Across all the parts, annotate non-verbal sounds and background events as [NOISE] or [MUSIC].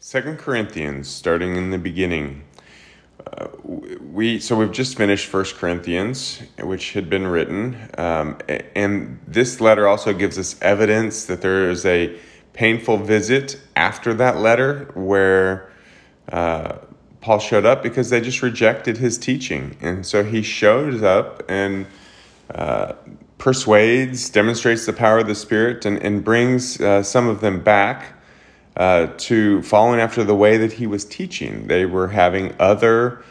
Second Corinthians, starting in the beginning. Uh, we so we've just finished First Corinthians, which had been written, um, and this letter also gives us evidence that there is a painful visit after that letter where uh, Paul showed up because they just rejected his teaching, and so he shows up and uh, persuades, demonstrates the power of the Spirit, and, and brings uh, some of them back uh, to following after the way that he was teaching. They were having other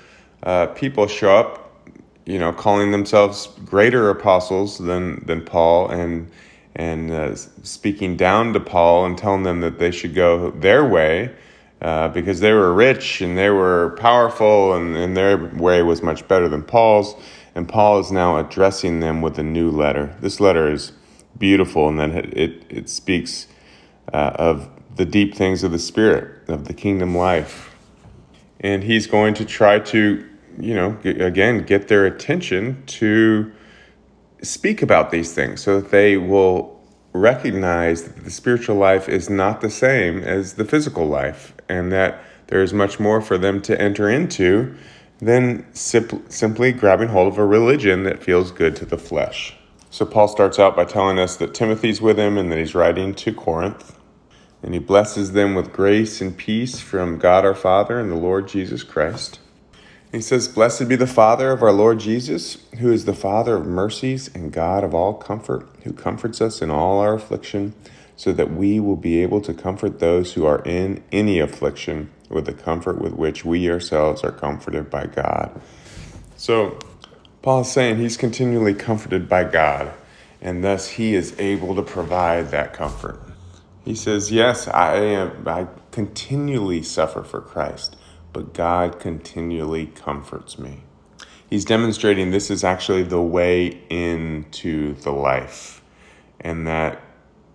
uh, people show up, you know, calling themselves greater apostles than than Paul, and and uh, speaking down to Paul and telling them that they should go their way. Uh, because they were rich and they were powerful, and, and their way was much better than Paul's. And Paul is now addressing them with a new letter. This letter is beautiful, and then it, it, it speaks uh, of the deep things of the Spirit, of the kingdom life. And he's going to try to, you know, again, get their attention to speak about these things so that they will recognize that the spiritual life is not the same as the physical life and that there is much more for them to enter into than simply grabbing hold of a religion that feels good to the flesh. So, Paul starts out by telling us that Timothy's with him and that he's writing to Corinth. And he blesses them with grace and peace from God our Father and the Lord Jesus Christ. He says, Blessed be the Father of our Lord Jesus, who is the Father of mercies and God of all comfort, who comforts us in all our affliction, so that we will be able to comfort those who are in any affliction with the comfort with which we ourselves are comforted by God. So, Paul is saying he's continually comforted by God, and thus he is able to provide that comfort. He says, Yes, I am I continually suffer for Christ, but God continually comforts me. He's demonstrating this is actually the way into the life, and that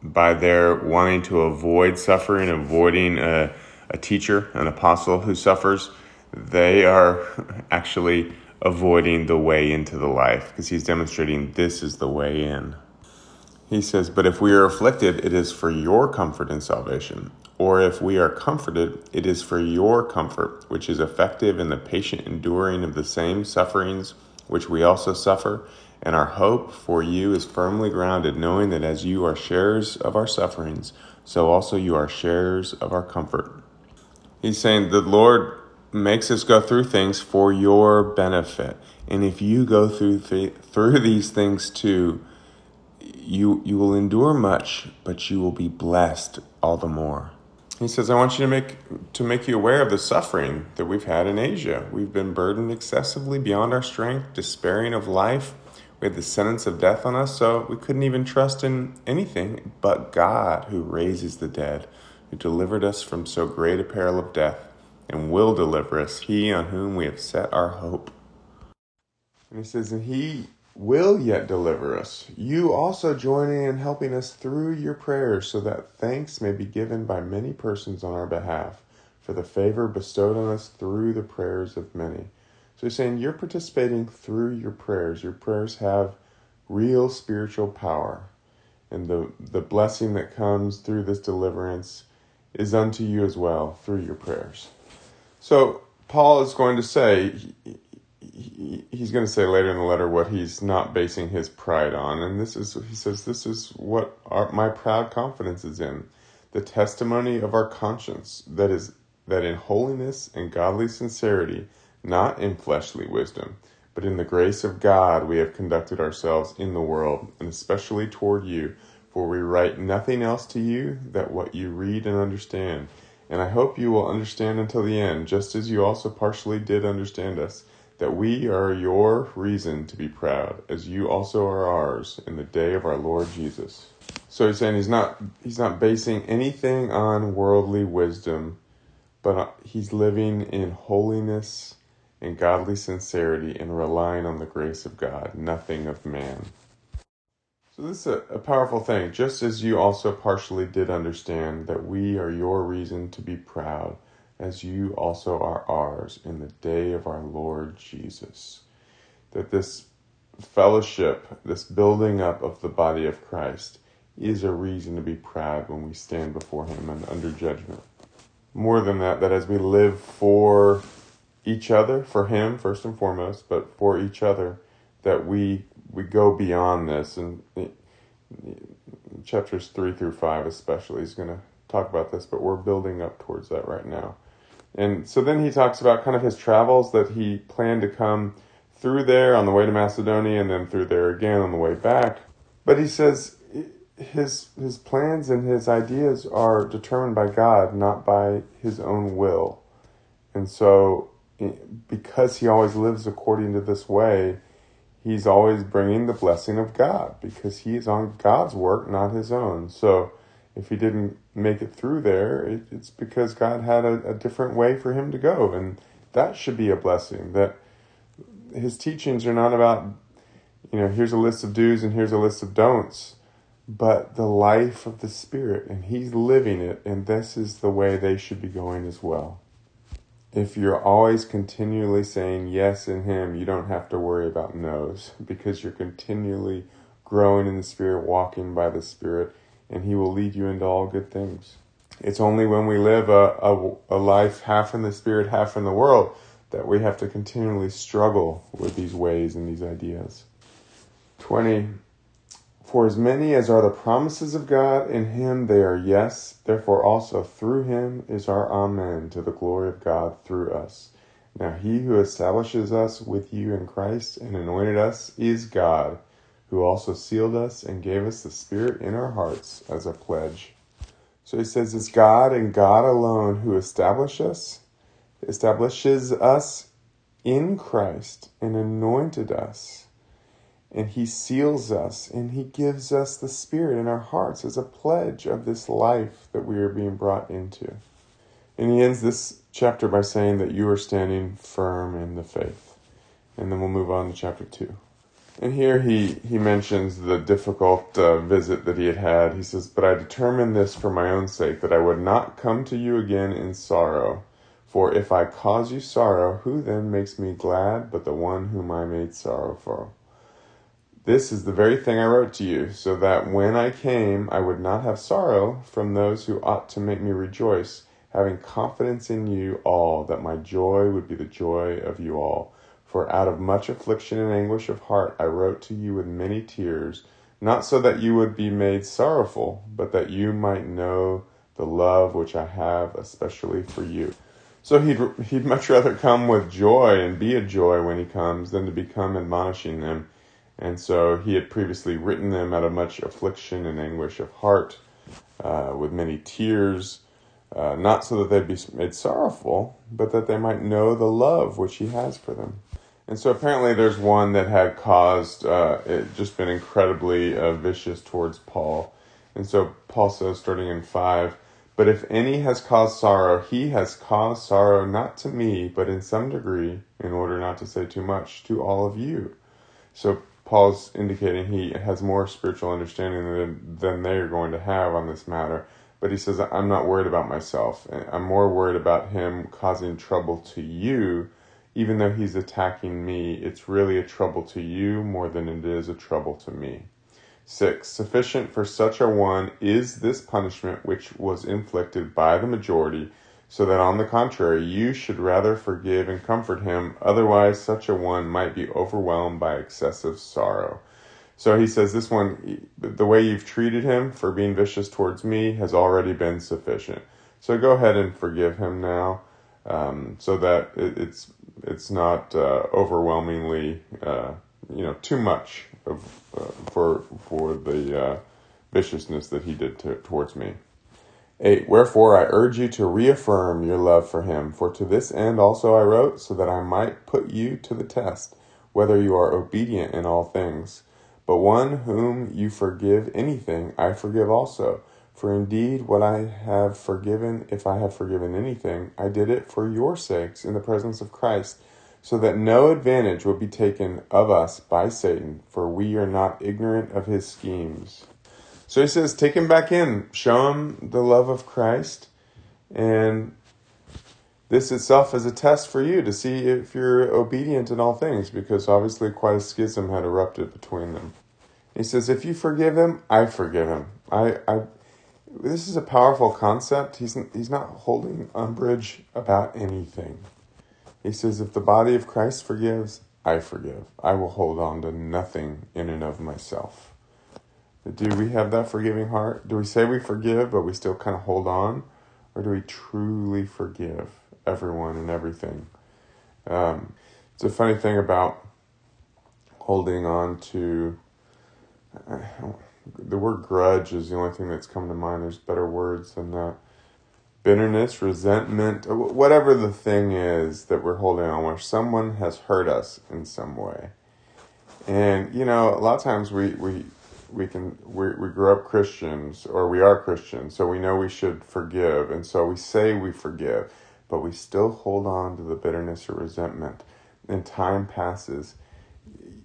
by their wanting to avoid suffering, avoiding a, a teacher, an apostle who suffers, they are [LAUGHS] actually avoiding the way into the life because he's demonstrating this is the way in. He says, But if we are afflicted, it is for your comfort and salvation. Or if we are comforted, it is for your comfort, which is effective in the patient enduring of the same sufferings which we also suffer. And our hope for you is firmly grounded, knowing that as you are sharers of our sufferings, so also you are sharers of our comfort. He's saying the Lord makes us go through things for your benefit. And if you go through th- through these things too, you you will endure much, but you will be blessed all the more. He says, I want you to make to make you aware of the suffering that we've had in Asia. We've been burdened excessively beyond our strength, despairing of life. We had the sentence of death on us, so we couldn't even trust in anything but God who raises the dead, who delivered us from so great a peril of death, and will deliver us, he on whom we have set our hope. And he says, and he will yet deliver us. You also join in helping us through your prayers so that thanks may be given by many persons on our behalf for the favor bestowed on us through the prayers of many. So he's saying you're participating through your prayers. Your prayers have real spiritual power. And the, the blessing that comes through this deliverance is unto you as well through your prayers. So Paul is going to say he, he's going to say later in the letter what he's not basing his pride on. And this is, he says, this is what our, my proud confidence is in the testimony of our conscience that is, that in holiness and godly sincerity, not in fleshly wisdom, but in the grace of God, we have conducted ourselves in the world, and especially toward you. For we write nothing else to you that what you read and understand. And I hope you will understand until the end, just as you also partially did understand us that we are your reason to be proud, as you also are ours in the day of our Lord Jesus. So he's saying he's not he's not basing anything on worldly wisdom, but uh, he's living in holiness and godly sincerity and relying on the grace of God, nothing of man. So this is a, a powerful thing, just as you also partially did understand that we are your reason to be proud as you also are ours in the day of our Lord Jesus. That this fellowship, this building up of the body of Christ, is a reason to be proud when we stand before Him and under judgment. more than that, that as we live for each other, for Him first and foremost, but for each other, that we we go beyond this. And chapters three through five, especially, is going to talk about this, but we're building up towards that right now. And so then he talks about kind of his travels that he planned to come through there on the way to Macedonia and then through there again on the way back. But he says his his plans and his ideas are determined by God, not by his own will. And so because he always lives according to this way, he's always bringing the blessing of God because he's on God's work, not his own. So if he didn't make it through there, it, it's because God had a, a different way for him to go. And that should be a blessing that his teachings are not about, you know, here's a list of do's and here's a list of don'ts, but the life of the Spirit. And he's living it. And this is the way they should be going as well. If you're always continually saying yes in Him, you don't have to worry about no's because you're continually growing in the Spirit, walking by the Spirit and He will lead you into all good things. It's only when we live a, a, a life half in the Spirit, half in the world, that we have to continually struggle with these ways and these ideas. 20. For as many as are the promises of God, in him they are yes, therefore also through him is our Amen to the glory of God through us. Now he who establishes us with you in Christ and anointed us is God who also sealed us and gave us the Spirit in our hearts as a pledge. So he says it's God and God alone who establish us, establishes us in Christ and anointed us. And he seals us and he gives us the Spirit in our hearts as a pledge of this life that we are being brought into. And he ends this chapter by saying that you are standing firm in the faith. And then we'll move on to chapter 2. And here he, he mentions the difficult uh, visit that he had had. He says, But I determined this for my own sake, that I would not come to you again in sorrow. For if I cause you sorrow, who then makes me glad but the one whom I made sorrowful? This is the very thing I wrote to you, so that when I came I would not have sorrow from those who ought to make me rejoice, having confidence in you all, that my joy would be the joy of you all. For out of much affliction and anguish of heart I wrote to you with many tears, not so that you would be made sorrowful, but that you might know the love which I have especially for you. So he'd, he'd much rather come with joy and be a joy when he comes than to become admonishing them. And so he had previously written them out of much affliction and anguish of heart, uh, with many tears, uh, not so that they'd be made sorrowful, but that they might know the love which he has for them. And so apparently there's one that had caused, uh, it just been incredibly uh, vicious towards Paul. And so Paul says, starting in 5, But if any has caused sorrow, he has caused sorrow not to me, but in some degree, in order not to say too much, to all of you. So Paul's indicating he has more spiritual understanding than, than they are going to have on this matter. But he says, I'm not worried about myself. I'm more worried about him causing trouble to you even though he's attacking me, it's really a trouble to you more than it is a trouble to me. 6. Sufficient for such a one is this punishment which was inflicted by the majority, so that on the contrary, you should rather forgive and comfort him, otherwise, such a one might be overwhelmed by excessive sorrow. So he says, This one, the way you've treated him for being vicious towards me has already been sufficient. So go ahead and forgive him now, um, so that it, it's it's not uh, overwhelmingly, uh, you know, too much of, uh, for for the uh, viciousness that he did to, towards me. 8. Wherefore I urge you to reaffirm your love for him, for to this end also I wrote, so that I might put you to the test, whether you are obedient in all things. But one whom you forgive anything, I forgive also. For indeed, what I have forgiven, if I have forgiven anything, I did it for your sakes in the presence of Christ, so that no advantage will be taken of us by Satan, for we are not ignorant of his schemes. So he says, take him back in, show him the love of Christ, and this itself is a test for you to see if you're obedient in all things, because obviously quite a schism had erupted between them. He says, if you forgive him, I forgive him. I, I this is a powerful concept. He's, he's not holding umbrage about anything. He says, if the body of Christ forgives, I forgive. I will hold on to nothing in and of myself. Do we have that forgiving heart? Do we say we forgive, but we still kind of hold on? Or do we truly forgive everyone and everything? Um, it's a funny thing about holding on to. Uh, the word grudge is the only thing that's come to mind. There's better words than that. Bitterness, resentment, uh, whatever the thing is that we're holding on, where someone has hurt us in some way. And, you know, a lot of times we, we, we can, we, we grew up Christians or we are Christians, so we know we should forgive. And so we say we forgive, but we still hold on to the bitterness or resentment. And time passes.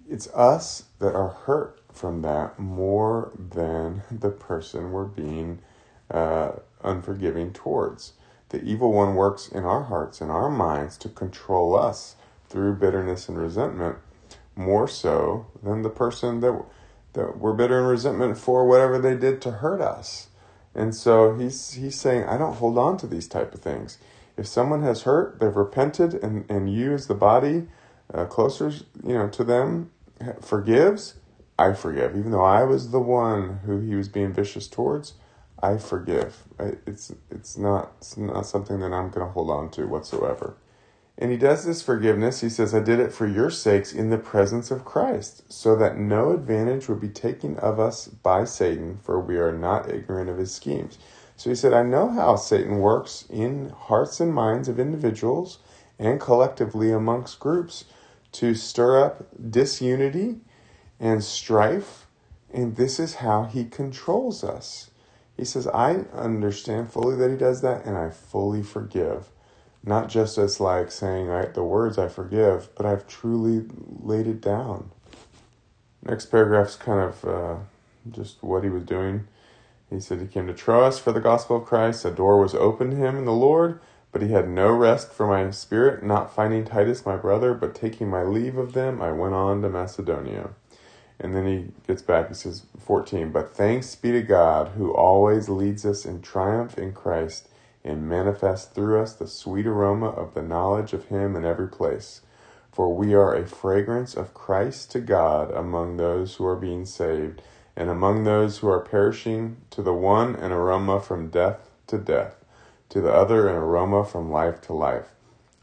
It's us that are hurt from that more than the person we're being uh, unforgiving towards. The evil one works in our hearts, in our minds, to control us through bitterness and resentment more so than the person that that we're bitter and resentment for whatever they did to hurt us. And so he's he's saying, I don't hold on to these type of things. If someone has hurt, they've repented, and and you as the body, uh, closer you know to them, forgives. I forgive. Even though I was the one who he was being vicious towards, I forgive. It's, it's, not, it's not something that I'm going to hold on to whatsoever. And he does this forgiveness. He says, I did it for your sakes in the presence of Christ, so that no advantage would be taken of us by Satan, for we are not ignorant of his schemes. So he said, I know how Satan works in hearts and minds of individuals and collectively amongst groups to stir up disunity and strife, and this is how he controls us. He says, I understand fully that he does that, and I fully forgive. Not just as like saying I, the words I forgive, but I've truly laid it down. Next paragraph's kind of uh, just what he was doing. He said he came to Troas for the gospel of Christ. A door was opened to him in the Lord, but he had no rest for my spirit. Not finding Titus my brother, but taking my leave of them, I went on to Macedonia. And then he gets back, he says, 14, But thanks be to God who always leads us in triumph in Christ and manifests through us the sweet aroma of the knowledge of Him in every place. For we are a fragrance of Christ to God among those who are being saved, and among those who are perishing, to the one an aroma from death to death, to the other an aroma from life to life.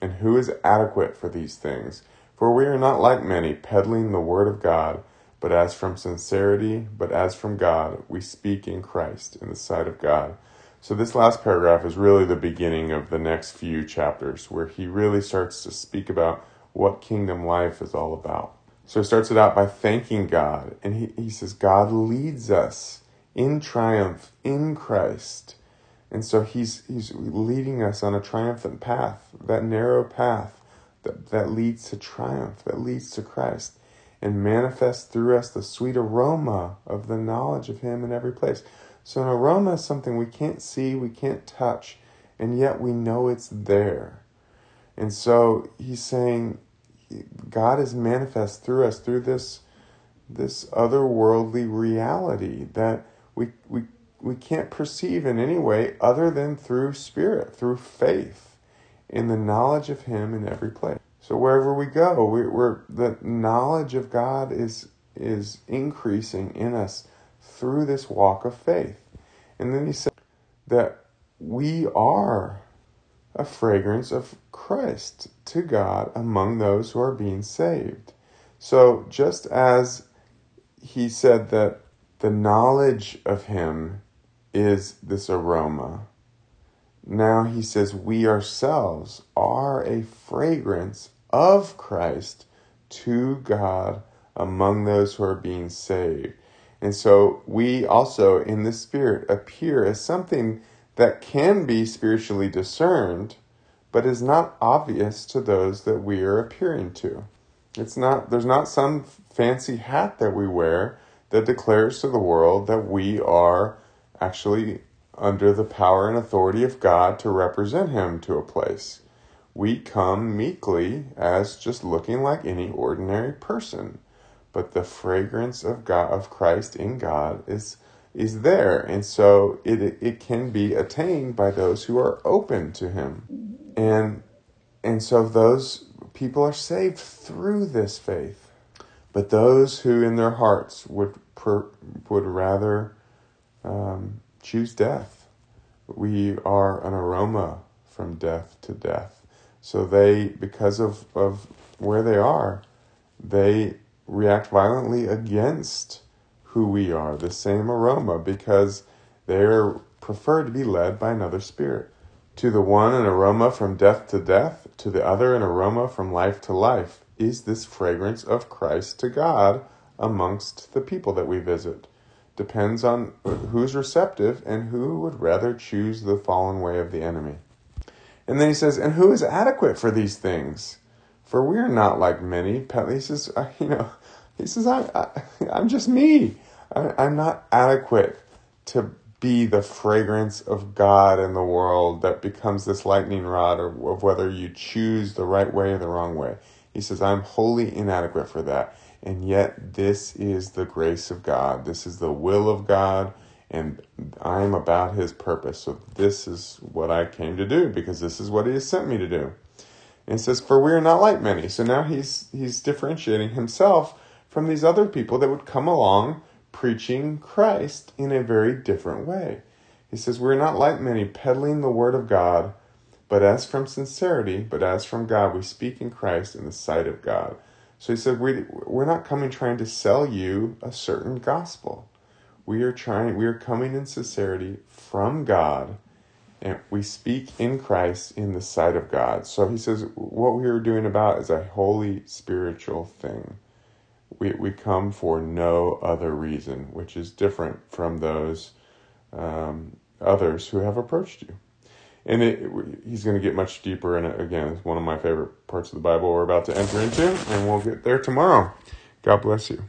And who is adequate for these things? For we are not like many, peddling the word of God but as from sincerity, but as from God, we speak in Christ in the sight of God. So, this last paragraph is really the beginning of the next few chapters where he really starts to speak about what kingdom life is all about. So, he starts it out by thanking God, and he, he says, God leads us in triumph in Christ. And so he's, he's leading us on a triumphant path, that narrow path that, that leads to triumph, that leads to Christ and manifest through us the sweet aroma of the knowledge of Him in every place. So, an aroma is something we can't see, we can't touch, and yet we know it's there. And so, He's saying, God is manifest through us through this, this otherworldly reality that we, we, we can't perceive in any way other than through spirit, through faith in the knowledge of Him in every place. So wherever we go, we, are the knowledge of God is is increasing in us through this walk of faith. And then he said that we are a fragrance of Christ to God among those who are being saved. So just as he said that the knowledge of him is this aroma now he says, we ourselves are a fragrance of Christ to God among those who are being saved. And so we also, in the Spirit, appear as something that can be spiritually discerned, but is not obvious to those that we are appearing to. It's not, there's not some fancy hat that we wear that declares to the world that we are actually under the power and authority of God to represent Him to a place. We come meekly as just looking like any ordinary person, but the fragrance of God of Christ in God is is there. And so it, it can be attained by those who are open to him. And, and so those people are saved through this faith. But those who in their hearts would, per, would rather um, choose death, we are an aroma from death to death. So they, because of, of where they are, they react violently against who we are, the same aroma, because they're prefer to be led by another spirit. To the one, an aroma from death to death, to the other, an aroma from life to life. Is this fragrance of Christ to God amongst the people that we visit? Depends on who's receptive and who would rather choose the fallen way of the enemy. And then he says, and who is adequate for these things? For we are not like many. He says, uh, you know, he says, I, I, I'm just me. I'm not adequate to be the fragrance of God in the world that becomes this lightning rod of, of whether you choose the right way or the wrong way. He says, I'm wholly inadequate for that. And yet, this is the grace of God. This is the will of God. And I'm about His purpose. So, this is what I came to do because this is what He has sent me to do. And says, For we are not like many. So now he's, he's differentiating himself from these other people that would come along preaching Christ in a very different way. He says, We're not like many peddling the word of God, but as from sincerity, but as from God, we speak in Christ in the sight of God. So he said, we, We're not coming trying to sell you a certain gospel. We are trying, we are coming in sincerity from God, and we speak in Christ in the sight of God. So he says, What we are doing about is a holy spiritual thing we, we come for no other reason, which is different from those um, others who have approached you. And it, he's going to get much deeper in it. Again, it's one of my favorite parts of the Bible we're about to enter into, and we'll get there tomorrow. God bless you.